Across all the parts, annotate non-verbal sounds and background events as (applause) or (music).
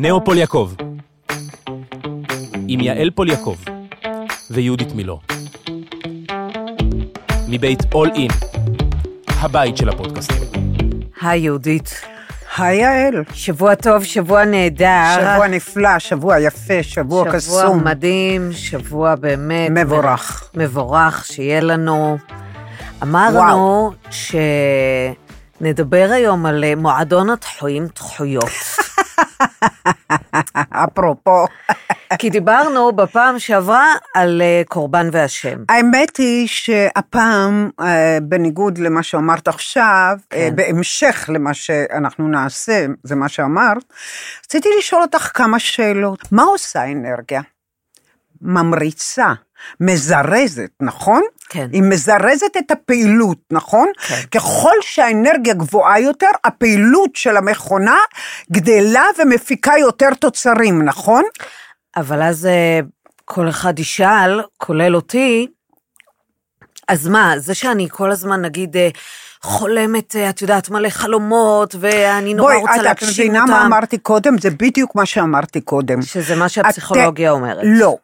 נאו פול יעקב, עם יעל פול יעקב ויהודית מילוא. מבית אול אין, הבית של הפודקאסטים. היי יהודית. היי יעל. שבוע טוב, שבוע נהדר. שבוע נפלא, שבוע יפה, שבוע קסום. שבוע מדהים, שבוע באמת... מבורך. מבורך, שיהיה לנו... אמרנו שנדבר היום על אה, מועדון הדחויים דחויות. (laughs) אפרופו. כי דיברנו בפעם שעברה על אה, קורבן והשם. האמת היא שהפעם, אה, בניגוד למה שאמרת עכשיו, כן. בהמשך למה שאנחנו נעשה, זה מה שאמרת, רציתי לשאול אותך כמה שאלות. מה עושה אנרגיה? ממריצה, מזרזת, נכון? כן. היא מזרזת את הפעילות, נכון? כן. ככל שהאנרגיה גבוהה יותר, הפעילות של המכונה גדלה ומפיקה יותר תוצרים, נכון? אבל אז אה, כל אחד ישאל, כולל אותי, אז מה, זה שאני כל הזמן, נגיד, אה, חולמת, אה, את יודעת, מלא חלומות, ואני נורא בואי, רוצה את- את להגשים מבינה אותם, מה אמרתי קודם? זה בדיוק מה שאמרתי קודם. שזה מה שהפסיכולוגיה את- אומרת. לא.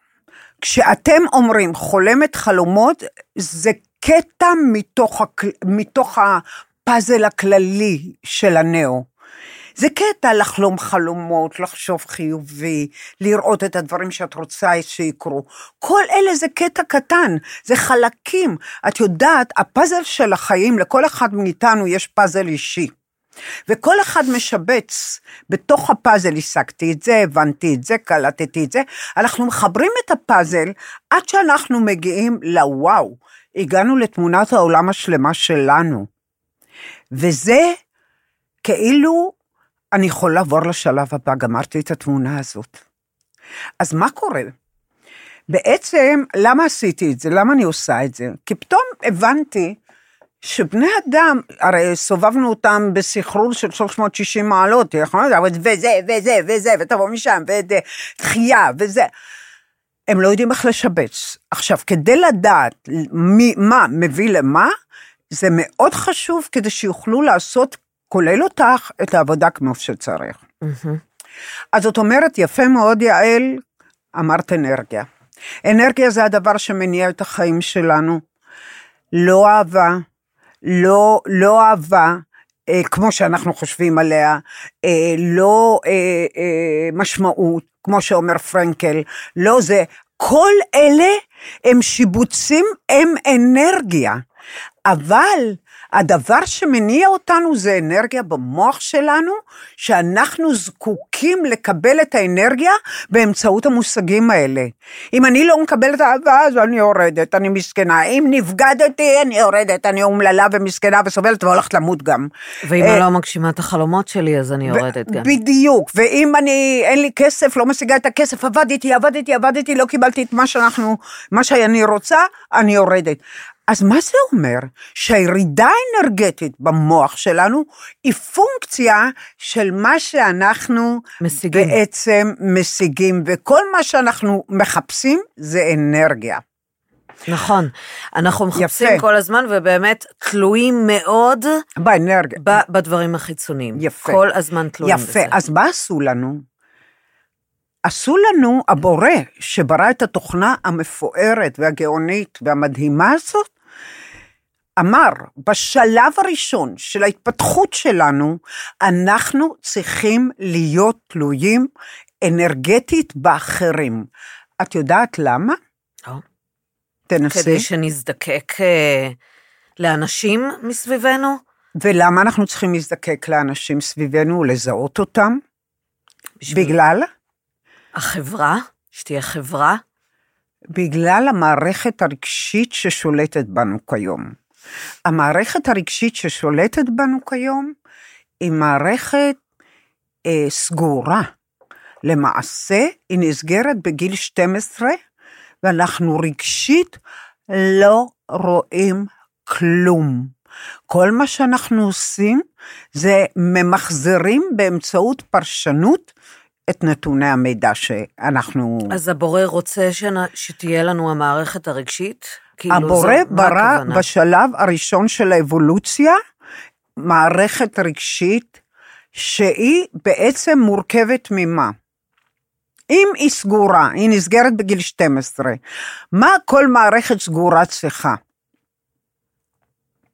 כשאתם אומרים חולמת חלומות, זה קטע מתוך, הכל- מתוך הפאזל הכללי של הנאו. זה קטע לחלום חלומות, לחשוב חיובי, לראות את הדברים שאת רוצה שיקרו. כל אלה זה קטע קטן, זה חלקים. את יודעת, הפאזל של החיים, לכל אחד מאיתנו יש פאזל אישי. וכל אחד משבץ בתוך הפאזל, השגתי את זה, הבנתי את זה, קלטתי את זה. אנחנו מחברים את הפאזל עד שאנחנו מגיעים לוואו, הגענו לתמונת העולם השלמה שלנו. וזה כאילו, אני יכול לעבור לשלב הבא, גמרתי את התמונה הזאת. אז מה קורה? בעצם, למה עשיתי את זה? למה אני עושה את זה? כי פתאום הבנתי שבני אדם, הרי סובבנו אותם בסחרור של 360 מעלות, נכון? וזה, וזה, וזה, ותבוא משם, ודחייה, וזה. הם לא יודעים איך לשבץ. עכשיו, כדי לדעת מי, מה מביא למה, זה מאוד חשוב כדי שיוכלו לעשות, כולל אותך, את העבודה כמו שצריך. מהמם. אז זאת אומרת, יפה מאוד, יעל, אמרת אנרגיה. אנרגיה זה הדבר שמניע את החיים שלנו. לא אהבה, לא, לא אהבה, אה, כמו שאנחנו חושבים עליה, אה, לא אה, אה, משמעות, כמו שאומר פרנקל, לא זה. כל אלה הם שיבוצים, הם אנרגיה. אבל הדבר שמניע אותנו זה אנרגיה במוח שלנו, שאנחנו זקוקים לקבל את האנרגיה באמצעות המושגים האלה. אם אני לא מקבלת אהבה, אז אני יורדת, אני מסכנה. אם נבגדתי, אני יורדת, אני אומללה ומסכנה וסובלת והולכת למות גם. ואם אה, אני לא מגשימה את החלומות שלי, אז אני יורדת גם. בדיוק, ואם אני, אין לי כסף, לא משיגה את הכסף, עבדתי, עבדתי, עבדתי, לא קיבלתי את מה שאנחנו, מה שאני רוצה, אני יורדת. אז מה זה אומר? שהירידה האנרגטית במוח שלנו היא פונקציה של מה שאנחנו משיגים. בעצם משיגים, וכל מה שאנחנו מחפשים זה אנרגיה. נכון. אנחנו מחפשים יפה. כל הזמן, ובאמת תלויים מאוד באנרגיה. ב- בדברים החיצוניים. יפה. כל הזמן תלויים יפה, בזה. אז מה עשו לנו? עשו לנו, הבורא שברא את התוכנה המפוארת והגאונית והמדהימה הזאת, אמר, בשלב הראשון של ההתפתחות שלנו, אנחנו צריכים להיות תלויים אנרגטית באחרים. את יודעת למה? לא. תנסי. כדי שנזדקק אה, לאנשים מסביבנו? ולמה אנחנו צריכים להזדקק לאנשים סביבנו ולזהות אותם? בשביל בגלל? החברה? שתהיה חברה? בגלל המערכת הרגשית ששולטת בנו כיום. המערכת הרגשית ששולטת בנו כיום היא מערכת אה, סגורה. למעשה, היא נסגרת בגיל 12, ואנחנו רגשית לא רואים כלום. כל מה שאנחנו עושים זה ממחזרים באמצעות פרשנות את נתוני המידע שאנחנו... אז הבורא רוצה שנ... שתהיה לנו המערכת הרגשית? כאילו, הבורא זו- ברא? בשלב הראשון של האבולוציה מערכת רגשית שהיא בעצם מורכבת ממה? אם היא סגורה, היא נסגרת בגיל 12, מה כל מערכת סגורה צריכה?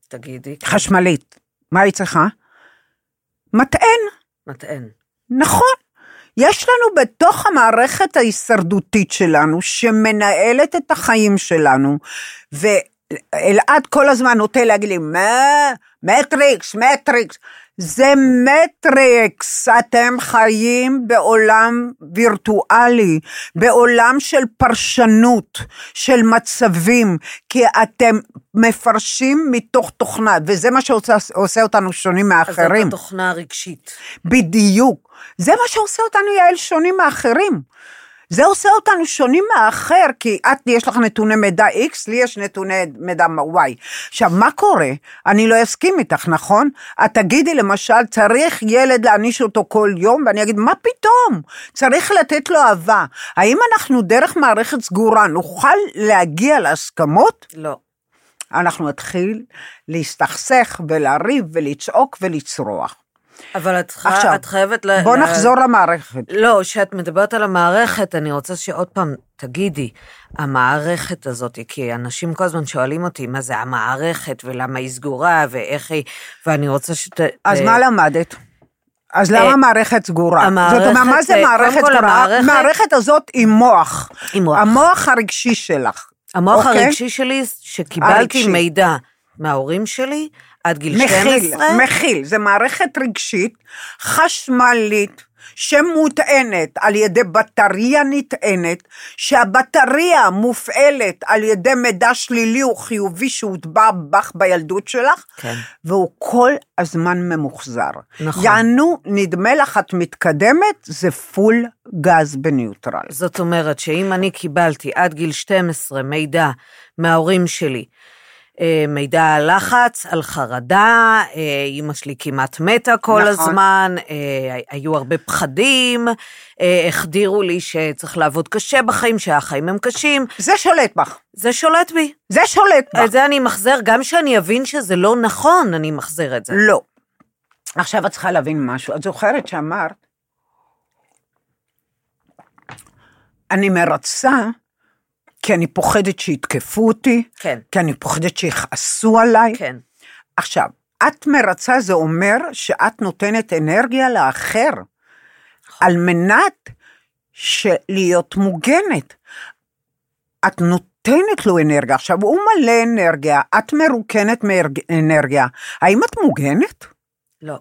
תגידי. חשמלית. מה היא צריכה? מטען. מטען. נכון. יש לנו בתוך המערכת ההישרדותית שלנו, שמנהלת את החיים שלנו, ואלעד כל הזמן נוטה להגיד לי, מה? מטריקס, מטריקס. זה מטריקס, אתם חיים בעולם וירטואלי, בעולם של פרשנות, של מצבים, כי אתם מפרשים מתוך תוכנה, וזה מה שעושה עושה אותנו שונים אז מאחרים. זאת התוכנה הרגשית. בדיוק. זה מה שעושה אותנו, יעל, שונים מאחרים. זה עושה אותנו שונים מהאחר, כי את, יש לך נתוני מידע X, לי יש נתוני מידע Y. עכשיו, מה קורה? אני לא אסכים איתך, נכון? את תגידי, למשל, צריך ילד להעניש אותו כל יום, ואני אגיד, מה פתאום? צריך לתת לו אהבה. האם אנחנו דרך מערכת סגורה נוכל להגיע להסכמות? לא. אנחנו נתחיל להסתכסך ולריב ולצעוק ולצרוח. אבל את. עכשיו, את חייבת... ל... בוא ל- נחזור למערכת. לא, כשאת מדברת על המערכת, אני רוצה שעוד פעם תגידי, המערכת הזאת, כי אנשים כל הזמן שואלים אותי, מה זה המערכת, ולמה היא סגורה, ואיך היא, ואני רוצה שת... אז ת- מה למדת? אז למה אה, מערכת סגורה? המערכת, זאת אומרת, מה זה אה, מערכת סגורה? המערכת- המערכת הזאת היא מוח. היא מוח. המוח הרגשי שלך. המוח אוקיי? הרגשי שלי, שקיבלתי הרגשי. מידע מההורים שלי, עד גיל מכיל, 12, מכיל. זה מערכת רגשית, חשמלית, שמוטענת על ידי בטריה נטענת, שהבטריה מופעלת על ידי מידע שלילי או חיובי שהוטבע בך בילדות שלך, כן. והוא כל הזמן ממוחזר. נכון. יענו, נדמה לך את מתקדמת, זה פול גז בניוטרל. זאת אומרת שאם אני קיבלתי עד גיל 12 מידע מההורים שלי, מידע על לחץ, על חרדה, אה, אימא שלי כמעט מתה כל נכון. הזמן, אה, היו הרבה פחדים, אה, החדירו לי שצריך לעבוד קשה בחיים, שהחיים הם קשים, זה שולט בך. זה שולט בי. זה שולט בך. את זה אני מחזר, גם שאני אבין שזה לא נכון, אני מחזר את זה. לא. עכשיו את צריכה להבין משהו. את זוכרת שאמרת, אני מרצה כי אני פוחדת שיתקפו אותי, כן. כי אני פוחדת שיכעסו עליי. כן. עכשיו, את מרצה זה אומר שאת נותנת אנרגיה לאחר, על מנת להיות מוגנת. את נותנת לו אנרגיה. עכשיו, הוא מלא אנרגיה, את מרוקנת מאנרגיה. האם את מוגנת? לא.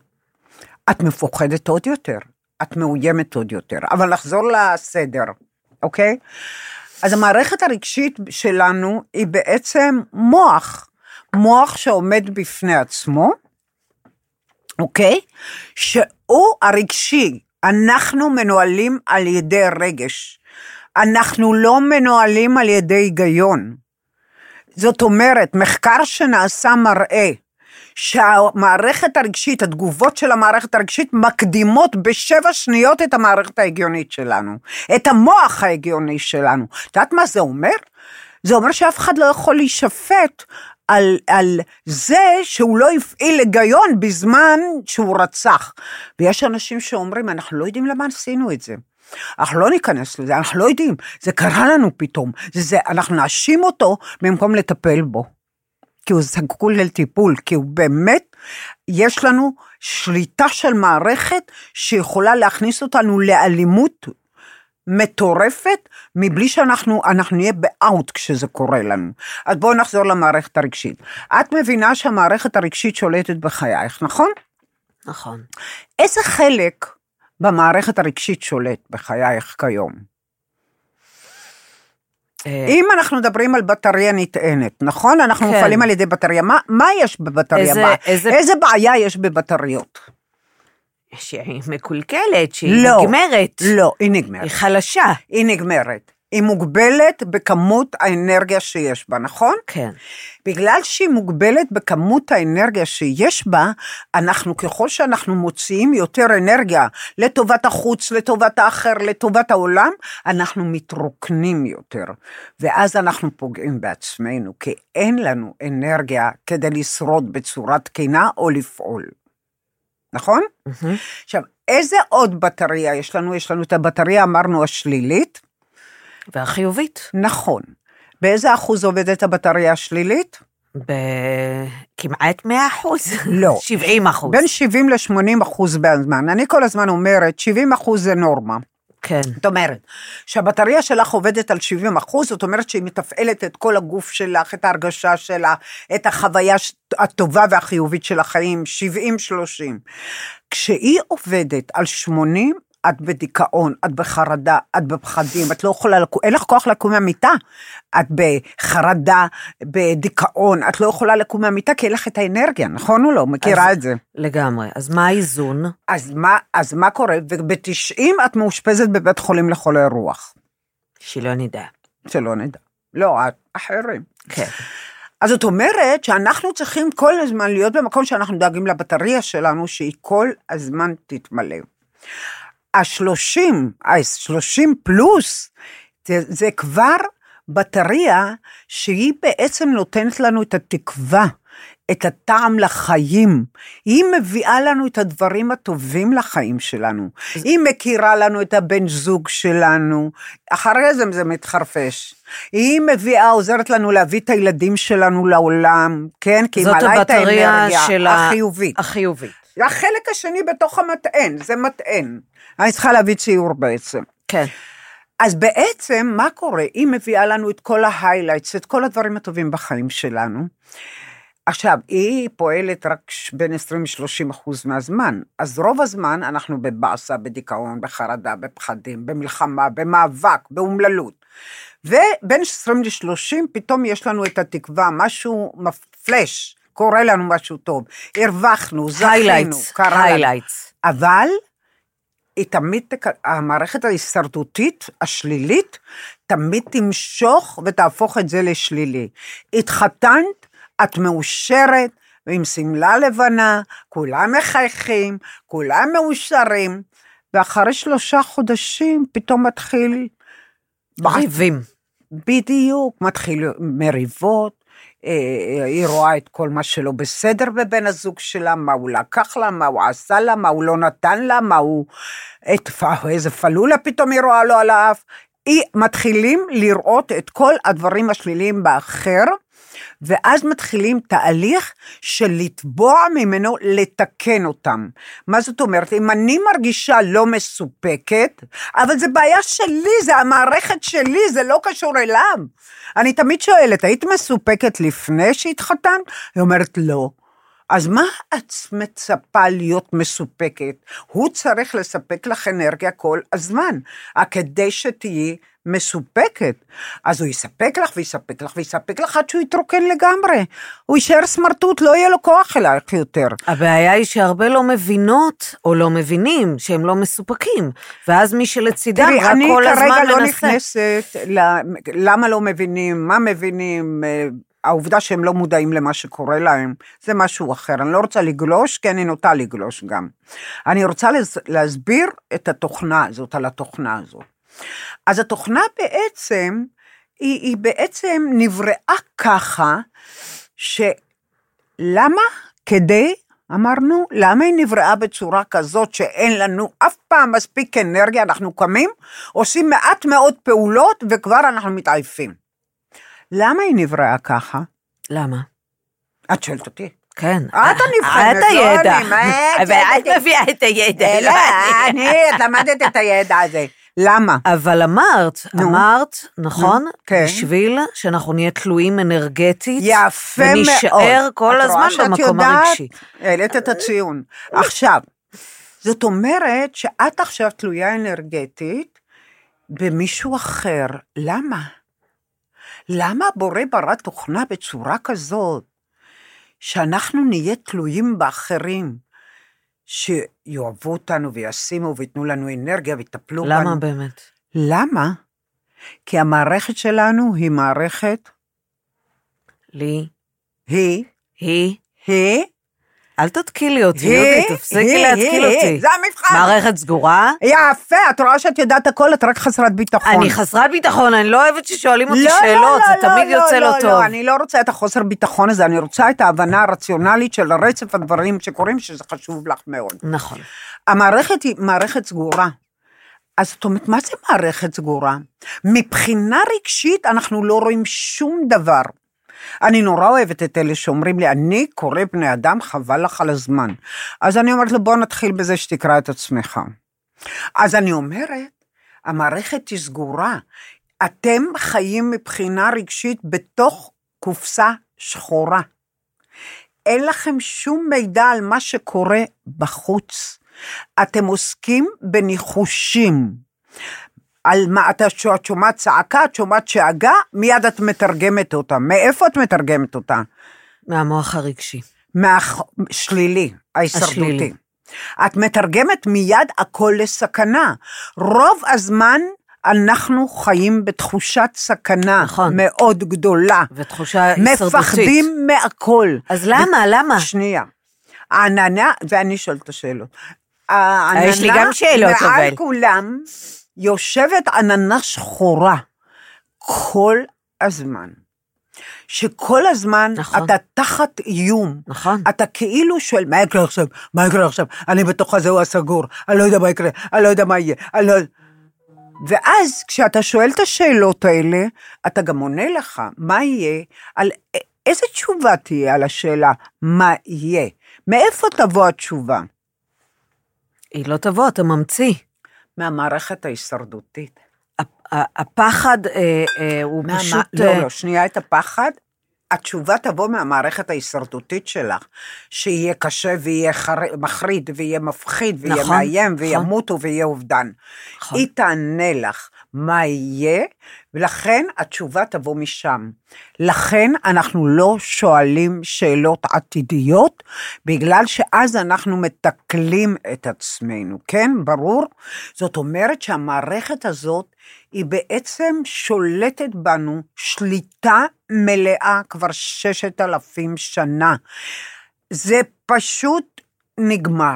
את מפוחדת עוד יותר, את מאוימת עוד יותר. אבל נחזור לסדר, אוקיי? אז המערכת הרגשית שלנו היא בעצם מוח, מוח שעומד בפני עצמו, אוקיי? שהוא הרגשי, אנחנו מנוהלים על ידי רגש, אנחנו לא מנוהלים על ידי היגיון. זאת אומרת, מחקר שנעשה מראה שהמערכת הרגשית, התגובות של המערכת הרגשית מקדימות בשבע שניות את המערכת ההגיונית שלנו, את המוח ההגיוני שלנו. את יודעת מה זה אומר? זה אומר שאף אחד לא יכול להישפט על, על זה שהוא לא הפעיל היגיון בזמן שהוא רצח. ויש אנשים שאומרים, אנחנו לא יודעים למה עשינו את זה. אנחנו לא ניכנס לזה, אנחנו לא יודעים, זה קרה לנו פתאום, זה, זה, אנחנו נאשים אותו במקום לטפל בו. כי הוא זקוק לטיפול, כי הוא באמת, יש לנו שליטה של מערכת שיכולה להכניס אותנו לאלימות מטורפת, מבלי שאנחנו אנחנו נהיה באאוט כשזה קורה לנו. אז בואו נחזור למערכת הרגשית. את מבינה שהמערכת הרגשית שולטת בחייך, נכון? נכון. איזה חלק במערכת הרגשית שולט בחייך כיום? אה, אם אנחנו מדברים על בטריה נטענת, נכון? אנחנו כן. מופעלים על ידי בטריה. מה, מה יש בבטריה? איזה- מה? איזה- איזה בעיה יש בבטריות? שהיא מקולקלת, שהיא לא. נגמרת. לא, היא נגמרת. היא חלשה. היא נגמרת. היא מוגבלת בכמות האנרגיה שיש בה, נכון? כן. בגלל שהיא מוגבלת בכמות האנרגיה שיש בה, אנחנו ככל שאנחנו מוציאים יותר אנרגיה לטובת החוץ, לטובת האחר, לטובת העולם, אנחנו מתרוקנים יותר. ואז אנחנו פוגעים בעצמנו, כי אין לנו אנרגיה כדי לשרוד בצורה תקינה או לפעול. נכון? מהמם. עכשיו, איזה עוד בטריה יש לנו? יש לנו את הבטריה, אמרנו, השלילית. והחיובית. נכון. באיזה אחוז עובדת הבטריה השלילית? בכמעט 100 אחוז. לא. (laughs) 70 אחוז. בין 70 ל-80 אחוז בזמן. אני כל הזמן אומרת, 70 אחוז זה נורמה. כן. זאת אומרת, שהבטריה שלך עובדת על 70 אחוז, זאת אומרת שהיא מתפעלת את כל הגוף שלך, את ההרגשה שלה, את החוויה הטובה והחיובית של החיים, 70-30. כשהיא עובדת על 80, את בדיכאון, את בחרדה, את בפחדים, את לא יכולה לקום, אין לך כוח לקום מהמיטה. את בחרדה, בדיכאון, את לא יכולה לקום מהמיטה כי אין לך את האנרגיה, נכון או לא? מכירה אז- את זה. לגמרי. אז מה האיזון? אז מה, אז מה קורה? וב-90 את מאושפזת בבית חולים לחולי רוח. שלא נדע. שלא נדע. לא, את, אחרים. כן. אז זאת אומרת שאנחנו צריכים כל הזמן להיות במקום שאנחנו דואגים לבטריה שלנו, שהיא כל הזמן תתמלא. השלושים, ה-30 פלוס, זה, זה כבר בטריה שהיא בעצם נותנת לנו את התקווה, את הטעם לחיים. היא מביאה לנו את הדברים הטובים לחיים שלנו. היא מכירה לנו את הבן זוג שלנו, אחרי זה זה מתחרפש. היא מביאה, עוזרת לנו להביא את הילדים שלנו לעולם, כן? כי היא מעלה את האנרגיה החיובית. החיובית. החלק השני בתוך המטען, זה מטען. אני צריכה להביא ציור בעצם. כן. אז בעצם, מה קורה? היא מביאה לנו את כל ההיילייטס, את כל הדברים הטובים בחיים שלנו. עכשיו, היא פועלת רק בין 20 ל-30 אחוז מהזמן, אז רוב הזמן אנחנו בבאסה, בדיכאון, בחרדה, בפחדים, במלחמה, במאבק, באומללות. ובין 20 ל-30 פתאום יש לנו את התקווה, משהו מפלש, קורה לנו משהו טוב, הרווחנו, זכינו. קרה לנו. אבל היא תמיד, תק- המערכת ההישרדותית השלילית, תמיד תמשוך ותהפוך את זה לשלילי. התחתנת, את מאושרת, ועם שמלה לבנה, כולם מחייכים, כולם מאושרים, ואחרי שלושה חודשים פתאום מתחיל... ריבים. בדיוק, מתחיל מריבות, היא רואה את כל מה שלא בסדר בבן הזוג שלה, מה הוא לקח לה, מה הוא עשה לה, מה הוא לא נתן לה, מה הוא... את, איזה פלולה פתאום היא רואה לו על האף. היא, מתחילים לראות את כל הדברים השליליים באחר, ואז מתחילים תהליך של לתבוע ממנו לתקן אותם. מה זאת אומרת? אם אני מרגישה לא מסופקת, אבל זה בעיה שלי, זה המערכת שלי, זה לא קשור אליו. אני תמיד שואלת, היית מסופקת לפני שהתחתנת? היא אומרת, לא. אז מה את מצפה להיות מסופקת? הוא צריך לספק לך אנרגיה כל הזמן, אה, כדי שתהיי מסופקת. אז הוא יספק לך ויספק לך ויספק לך עד שהוא יתרוקן לגמרי. הוא יישאר סמרטוט, לא יהיה לו כוח אלייך יותר. הבעיה היא שהרבה לא מבינות, או לא מבינים, שהם לא מסופקים. ואז מי שלצידם תראי, רק אני כל הזמן כרגע מנסה. לא נכנסת למה לא מבינים, מה מבינים, אה, העובדה שהם לא מודעים למה שקורה להם, זה משהו אחר. אני לא רוצה לגלוש, כי אני נוטה לגלוש גם. אני רוצה להסביר את התוכנה הזאת, על התוכנה הזאת. אז התוכנה בעצם, היא, היא בעצם נבראה ככה, שלמה? כדי, אמרנו, למה היא נבראה בצורה כזאת שאין לנו אף פעם מספיק אנרגיה, אנחנו קמים, עושים מעט מאוד פעולות וכבר אנחנו מתעייפים. למה היא נבראה ככה? למה? את שואלת אותי. כן. את הנבחרת, את לא הידע. ואת? מביאה את הידע. לא אני. למדת את הידע הזה. למה? אבל אמרת, נו. אמרת, נכון? כן. בשביל שאנחנו נהיה תלויים אנרגטית. יפה מאוד. ונישאר כל את רואה הזמן שאת במקום יודעת? הרגשי. העלית את הציון. עכשיו, זאת אומרת שאת עכשיו תלויה אנרגטית במישהו אחר. למה? למה הבורא ברא תוכנה בצורה כזאת, שאנחנו נהיה תלויים באחרים, שיאהבו אותנו וישימו וייתנו לנו אנרגיה ויטפלו בנו? למה באמת? למה? כי המערכת שלנו היא מערכת, לי, היא, היא, היא, אל תתקילי אותי, יהודית, תפסיקי היא- להתקיל אותי. זה המבחן. מערכת סגורה? יפה, את רואה שאת יודעת הכל, את רק חסרת ביטחון. אני חסרת ביטחון, אני לא אוהבת ששואלים אותי לא, שאלות, לא, זה לא, תמיד לא, יוצא לא לא, טוב. לא, אני לא רוצה את החוסר ביטחון הזה, אני רוצה את ההבנה הרציונלית של רצף הדברים שקורים, שזה חשוב לך מאוד. נכון. המערכת היא מערכת סגורה. אז זאת אומרת, מה זה מערכת סגורה? מבחינה רגשית אנחנו לא רואים שום דבר. אני נורא אוהבת את אלה שאומרים לי, אני קורא בני אדם, חבל לך על הזמן. אז אני אומרת לו, בוא נתחיל בזה שתקרא את עצמך. אז אני אומרת, המערכת היא סגורה. אתם חיים מבחינה רגשית בתוך קופסה שחורה. אין לכם שום מידע על מה שקורה בחוץ. אתם עוסקים בניחושים. על מה את שומעת- את שומעת צעקה, את שומעת שאגה, מיד את מתרגמת אותה. מאיפה את מתרגמת אותה? מהמוח הרגשי. מהשלילי, ההישרדותי. השלילי. את מתרגמת מיד הכל לסכנה. רוב הזמן אנחנו חיים בתחושת סכנה נכון. מאוד גדולה. ותחושה הישרדותית. מפחדים מהכל. אז למה, למה? שנייה. העננה, ואני שואלת את השאלות. העננה, יש לי גם שאלות, מעל אבל. כולם יושבת עננה שחורה כל הזמן. שכל הזמן נכון. אתה תחת איום. נכון. אתה כאילו שואל, מה יקרה עכשיו? מה יקרה עכשיו? אני בתוך הזהו הסגור, אני לא יודע מה יקרה, אני לא יודע מה יהיה, אני לא... ואז כשאתה שואל את השאלות האלה, אתה גם עונה לך מה יהיה, על איזה תשובה תהיה על השאלה מה יהיה. מאיפה תבוא התשובה? היא לא תבוא, אתה ממציא. מהמערכת ההישרדותית. הפחד אה, אה, הוא פשוט... לא, אה, לא, שנייה את הפחד. התשובה תבוא מהמערכת ההישרדותית שלך, שיהיה קשה ויהיה חר... מחריד ויהיה מפחיד ויהיה נכון, מאיים נכון. וימותו ויהיה אובדן. נכון. היא תענה לך מה יהיה, ולכן התשובה תבוא משם. לכן אנחנו לא שואלים שאלות עתידיות, בגלל שאז אנחנו מתקלים את עצמנו, כן? ברור? זאת אומרת שהמערכת הזאת היא בעצם שולטת בנו שליטה מלאה כבר ששת אלפים שנה. זה פשוט נגמר.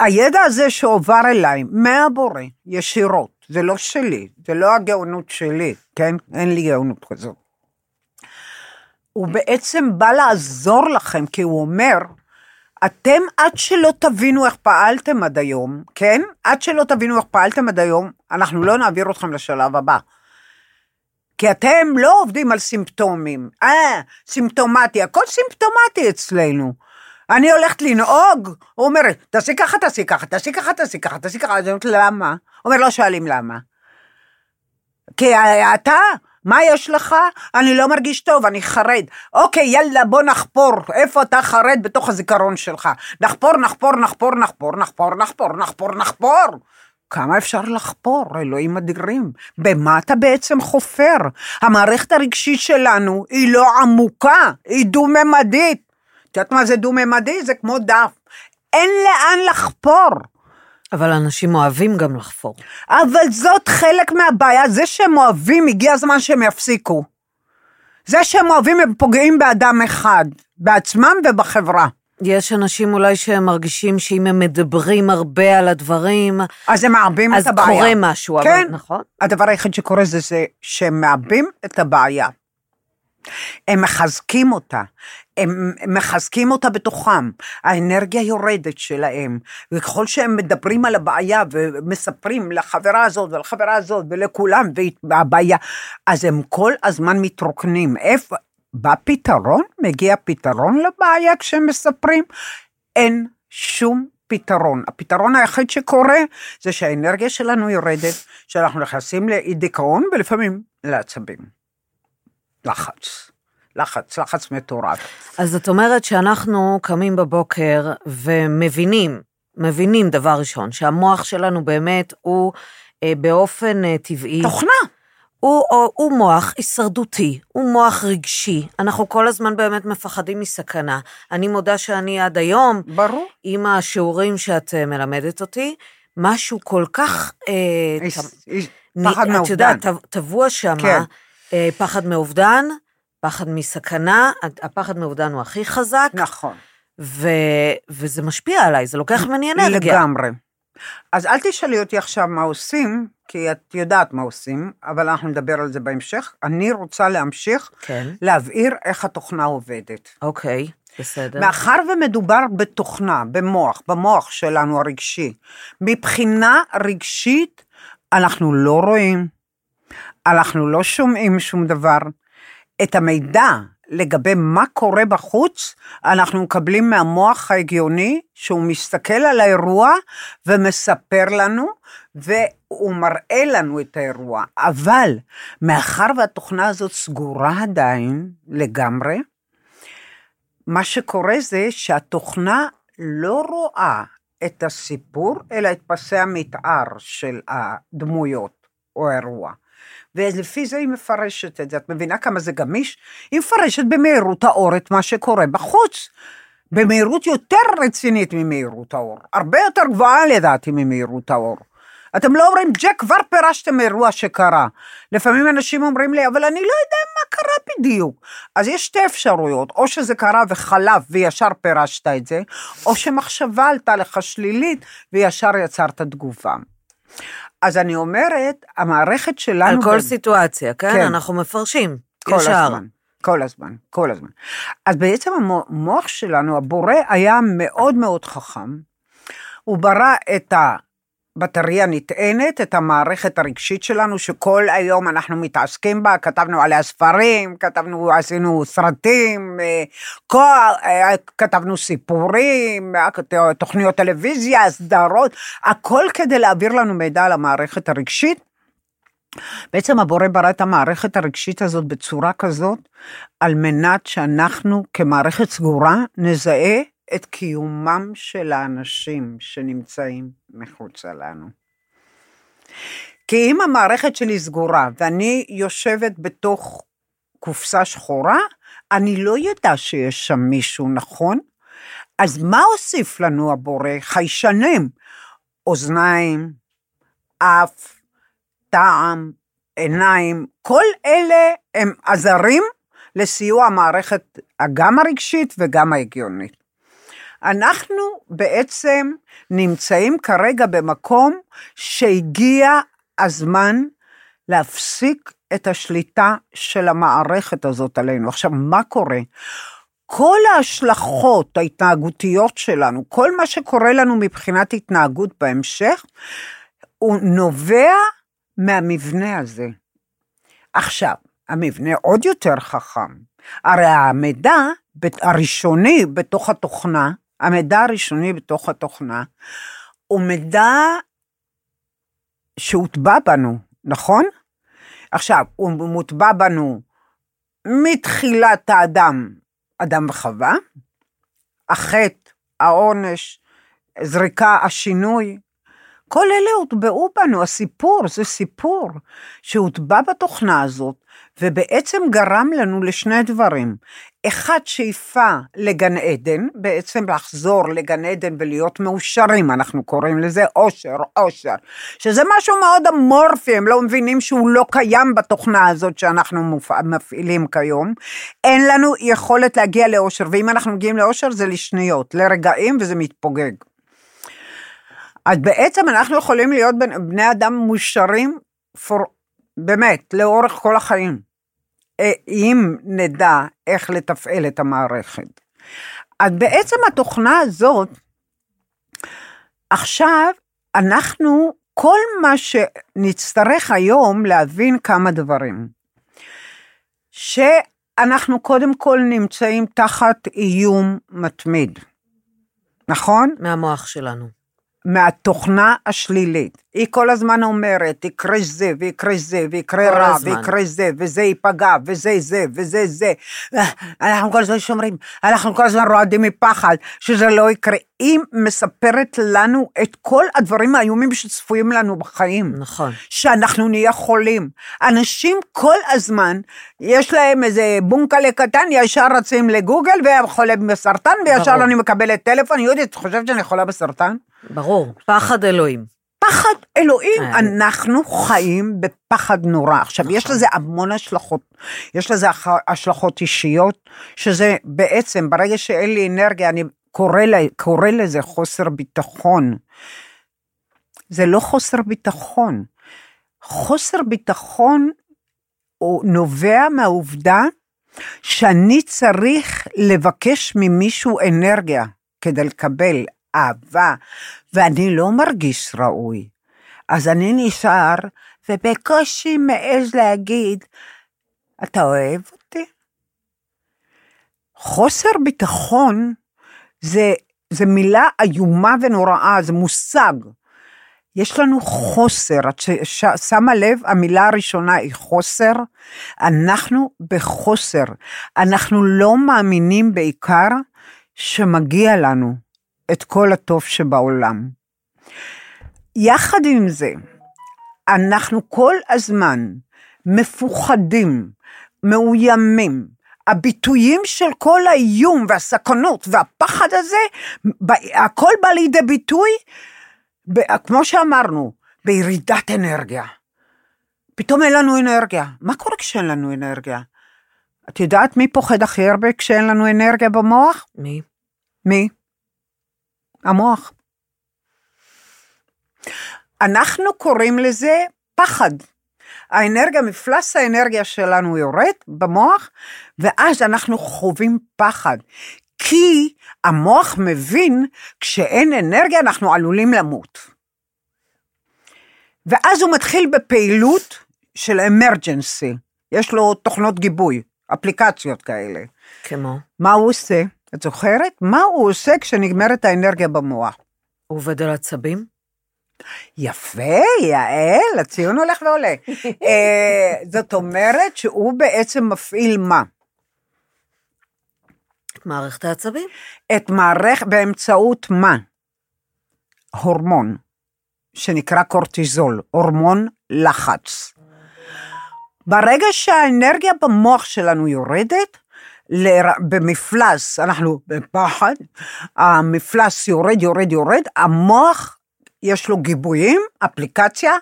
הידע הזה שהועבר אליי מהבורא, ישירות, זה לא שלי, זה לא הגאונות שלי, כן? אין לי גאונות כזאת. הוא בעצם בא לעזור לכם, כי הוא אומר, אתם עד שלא תבינו איך פעלתם עד היום, כן? עד שלא תבינו איך פעלתם עד היום, אנחנו לא נעביר אתכם לשלב הבא. כי אתם לא עובדים על סימפטומים. אה, סימפטומטי, הכל סימפטומטי אצלנו. אני הולכת לנהוג, הוא אומר, תעשי ככה, תעשי ככה, תעשי ככה, תעשי ככה, תעשי ככה, אז אני אומרת, למה? הוא אומר, לא שואלים למה. כי אתה, מה יש לך? אני לא מרגיש טוב, אני חרד. אוקיי, יאללה, בוא נחפור. איפה אתה חרד בתוך הזיכרון שלך? נחפור, נחפור, נחפור, נחפור, נחפור, נחפור, נחפור, נחפור. כמה אפשר לחפור, אלוהים אדירים? במה אתה בעצם חופר? המערכת הרגשית שלנו היא לא עמוקה, היא דו-ממדית. את יודעת מה זה דו-ממדי? זה כמו דף. אין לאן לחפור. אבל אנשים אוהבים גם לחפור. אבל זאת חלק מהבעיה, זה שהם אוהבים, הגיע הזמן שהם יפסיקו. זה שהם אוהבים, הם פוגעים באדם אחד, בעצמם ובחברה. יש אנשים אולי שהם מרגישים שאם הם מדברים הרבה על הדברים, אז הם מעבים אז את הבעיה. קורה משהו, אבל- כן, נכון. הדבר היחיד שקורה זה, זה שהם מעבים את הבעיה. הם מחזקים אותה, הם מחזקים אותה בתוכם, האנרגיה יורדת שלהם, וככל שהם מדברים על הבעיה ומספרים לחברה הזאת ולחברה הזאת ולכולם, והבעיה, אז הם כל הזמן מתרוקנים. איפה, בא פתרון? מגיע פתרון לבעיה כשהם מספרים? אין שום פתרון. הפתרון היחיד שקורה זה שהאנרגיה שלנו יורדת, שאנחנו נכנסים לאי דיכאון ולפעמים לעצבים. לחץ. לחץ, לחץ מטורף. אז את אומרת שאנחנו קמים בבוקר ומבינים, מבינים דבר ראשון, שהמוח שלנו באמת הוא אה, באופן אה, טבעי, תוכנה. הוא, הוא, הוא מוח הישרדותי, הוא מוח רגשי. אנחנו כל הזמן באמת מפחדים מסכנה. אני מודה שאני עד היום, ברור. עם השיעורים שאת אה, מלמדת אותי, משהו כל כך... אה, איש- טב- איש- נ- פחד את מאובדן. יודעת, טב- טבוע שם, כן. אה, פחד מאובדן, פחד מסכנה, הפחד מאובדן הוא הכי חזק, נכון. ו... וזה משפיע עליי, זה לוקח ממני אנרגיה. לגמרי. אז אל תשאלי אותי עכשיו מה עושים, כי את יודעת מה עושים, אבל אנחנו נדבר על זה בהמשך. אני רוצה להמשיך כן, להבהיר איך התוכנה עובדת. אוקיי, בסדר. מאחר ומדובר בתוכנה, במוח, במוח שלנו הרגשי, מבחינה רגשית אנחנו לא רואים, אנחנו לא שומעים שום דבר. את המידע לגבי מה קורה בחוץ, אנחנו מקבלים מהמוח ההגיוני, שהוא מסתכל על האירוע ומספר לנו, והוא מראה לנו את האירוע. אבל מאחר והתוכנה הזאת סגורה עדיין לגמרי, מה שקורה זה שהתוכנה לא רואה את הסיפור, אלא את פסי המתאר של הדמויות או האירוע. ולפי זה היא מפרשת את זה. את מבינה כמה זה גמיש? היא מפרשת במהירות האור את מה שקורה בחוץ. במהירות יותר רצינית ממהירות האור. הרבה יותר גבוהה לדעתי ממהירות האור. אתם לא אומרים, ג'ק, כבר פירשתם אירוע שקרה. לפעמים אנשים אומרים לי, אבל אני לא יודע מה קרה בדיוק. אז יש שתי אפשרויות, או שזה קרה וחלף וישר פירשת את זה, או שמחשבה עלתה לך שלילית וישר יצרת תגובה. אז אני אומרת, המערכת שלנו... על כל ב- סיטואציה, כן? כן. אנחנו מפרשים. כל ישר. הזמן. כל הזמן, כל הזמן. אז בעצם המו- המוח שלנו, הבורא היה מאוד מאוד חכם. הוא ברא את הבטריה הנטענת, את המערכת הרגשית שלנו, שכל היום אנחנו מתעסקים בה, כתבנו עליה ספרים, כתבנו, עשינו סרטים, אה, כל, אה, כתבנו סיפורים, אה, תוכניות טלוויזיה, סדרות, הכל כדי להעביר לנו מידע על המערכת הרגשית. בעצם הבורא ברא את המערכת הרגשית הזאת בצורה כזאת, על מנת שאנחנו כמערכת סגורה נזהה את קיומם של האנשים שנמצאים מחוצה לנו. כי אם המערכת שלי סגורה ואני יושבת בתוך קופסה שחורה, אני לא ידע שיש שם מישהו, נכון? אז מה הוסיף לנו הבורא? חיישנים, אוזניים, אף, טעם, עיניים, כל אלה הם עזרים לסיוע המערכת גם הרגשית וגם ההגיונית. אנחנו בעצם נמצאים כרגע במקום שהגיע הזמן להפסיק את השליטה של המערכת הזאת עלינו. עכשיו, מה קורה? כל ההשלכות ההתנהגותיות שלנו, כל מה שקורה לנו מבחינת התנהגות בהמשך, הוא נובע מהמבנה הזה. עכשיו, המבנה עוד יותר חכם. הרי המידע הראשוני בתוך התוכנה, המידע הראשוני בתוך התוכנה, הוא מידע שהוטבע בנו, נכון? עכשיו, הוא מוטבע בנו מתחילת האדם, אדם וחווה, החטא, העונש, זריקה, השינוי, כל אלה הוטבעו בנו, הסיפור, זה סיפור שהוטבע בתוכנה הזאת, ובעצם גרם לנו לשני דברים. אחד, שאיפה לגן עדן, בעצם לחזור לגן עדן ולהיות מאושרים, אנחנו קוראים לזה אושר, אושר, שזה משהו מאוד אמורפי, הם לא מבינים שהוא לא קיים בתוכנה הזאת שאנחנו מפעילים כיום. אין לנו יכולת להגיע לאושר, ואם אנחנו מגיעים לאושר זה לשניות, לרגעים, וזה מתפוגג. אז בעצם אנחנו יכולים להיות בני אדם מאושרים, for, באמת, לאורך כל החיים, אם נדע איך לתפעל את המערכת. אז בעצם התוכנה הזאת, עכשיו אנחנו, כל מה שנצטרך היום להבין כמה דברים. שאנחנו קודם כל נמצאים תחת איום מתמיד, נכון? מהמוח שלנו. מהתוכנה השלילית. היא כל הזמן אומרת, יקרה זה, ויקרה זה, ויקרה רע, הזמן. ויקרה זה, וזה ייפגע, וזה זה, וזה זה. אנחנו כל הזמן שומרים, אנחנו כל הזמן רועדים מפחד שזה לא יקרה. היא מספרת לנו את כל הדברים האיומים שצפויים לנו בחיים. נכון. שאנחנו נהיה חולים. אנשים כל הזמן, יש להם איזה בונקלה קטן, ישר רצים לגוגל, והם חולים בסרטן, וישר ברור. אני מקבלת טלפון, יהודית, את חושבת שאני חולה בסרטן? ברור. פחד אלוהים. פחד אלוהים, אה. אנחנו חיים בפחד נורא. עכשיו, יש נכון. לזה המון השלכות. יש לזה השלכות אישיות, שזה בעצם, ברגע שאין לי אנרגיה, אני קורא, לה- קורא לזה חוסר ביטחון. זה לא חוסר ביטחון. חוסר ביטחון הוא נובע מהעובדה שאני צריך לבקש ממישהו אנרגיה כדי לקבל אהבה, ואני לא מרגיש ראוי. אז אני נשאר, ובקושי מעז להגיד, אתה אוהב אותי? חוסר ביטחון זה, זה מילה איומה ונוראה, זה מושג. יש לנו חוסר, את שמה לב, המילה הראשונה היא חוסר, אנחנו בחוסר. אנחנו לא מאמינים בעיקר שמגיע לנו את כל הטוב שבעולם. יחד עם זה, אנחנו כל הזמן מפוחדים, מאוימים. הביטויים של כל האיום והסכנות והפחד הזה, הכל בא לידי ביטוי, כמו שאמרנו, בירידת אנרגיה. פתאום אין לנו אנרגיה. מה קורה כשאין לנו אנרגיה? את יודעת מי פוחד הכי הרבה כשאין לנו אנרגיה במוח? מי? מי? המוח. אנחנו קוראים לזה פחד. האנרגיה, מפלס האנרגיה שלנו יורד במוח, ואז אנחנו חווים פחד. כי המוח מבין, כשאין אנרגיה אנחנו עלולים למות. ואז הוא מתחיל בפעילות של אמרג'נסי. יש לו תוכנות גיבוי, אפליקציות כאלה. כמו? מה הוא עושה? את זוכרת? מה הוא עושה כשנגמרת האנרגיה במוח? הוא עובד על עצבים? יפה, יעל, הציון הולך ועולה. (laughs) אה, זאת אומרת שהוא בעצם מפעיל מה? את מערכת העצבים? את מערכת, באמצעות מה? הורמון, שנקרא קורטיזול, הורמון לחץ. ברגע שהאנרגיה במוח שלנו יורדת, במפלס, אנחנו בפחד, המפלס יורד, יורד, יורד, המוח יש לו גיבויים, אפליקציה,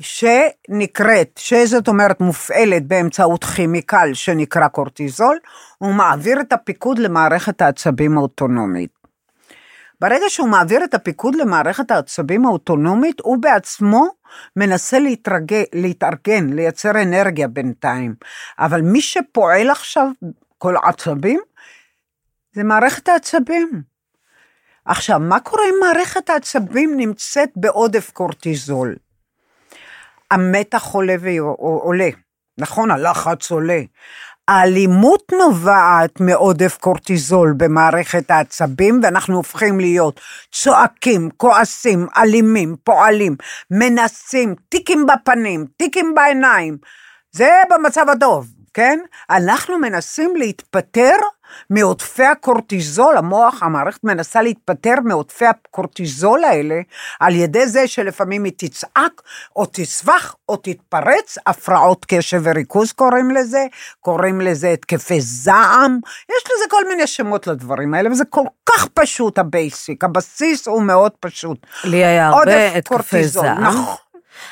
שנקראת, שזאת אומרת מופעלת באמצעות כימיקל שנקרא קורטיזול, הוא מעביר את הפיקוד למערכת העצבים האוטונומית. ברגע שהוא מעביר את הפיקוד למערכת העצבים האוטונומית, הוא בעצמו מנסה להתרגל, להתארגן, לייצר אנרגיה בינתיים. אבל מי שפועל עכשיו, כל העצבים, זה מערכת העצבים. עכשיו, מה קורה אם מערכת העצבים נמצאת בעודף קורטיזול? המתח עולה ועולה, נכון? הלחץ עולה. האלימות נובעת מעודף קורטיזול במערכת העצבים, ואנחנו הופכים להיות צועקים, כועסים, אלימים, פועלים, מנסים, טיקים בפנים, טיקים בעיניים. זה במצב הטוב, כן? אנחנו מנסים להתפטר מעודפי הקורטיזול, המוח, המערכת מנסה להתפטר מעודפי הקורטיזול האלה, על ידי זה שלפעמים היא תצעק, או תסבך, או תתפרץ, הפרעות קשב וריכוז קוראים לזה, קוראים לזה התקפי זעם, יש לזה כל מיני שמות לדברים האלה, וזה כל כך פשוט ה basic, הבסיס הוא מאוד פשוט. לי היה הרבה התקפי זעם. נכון.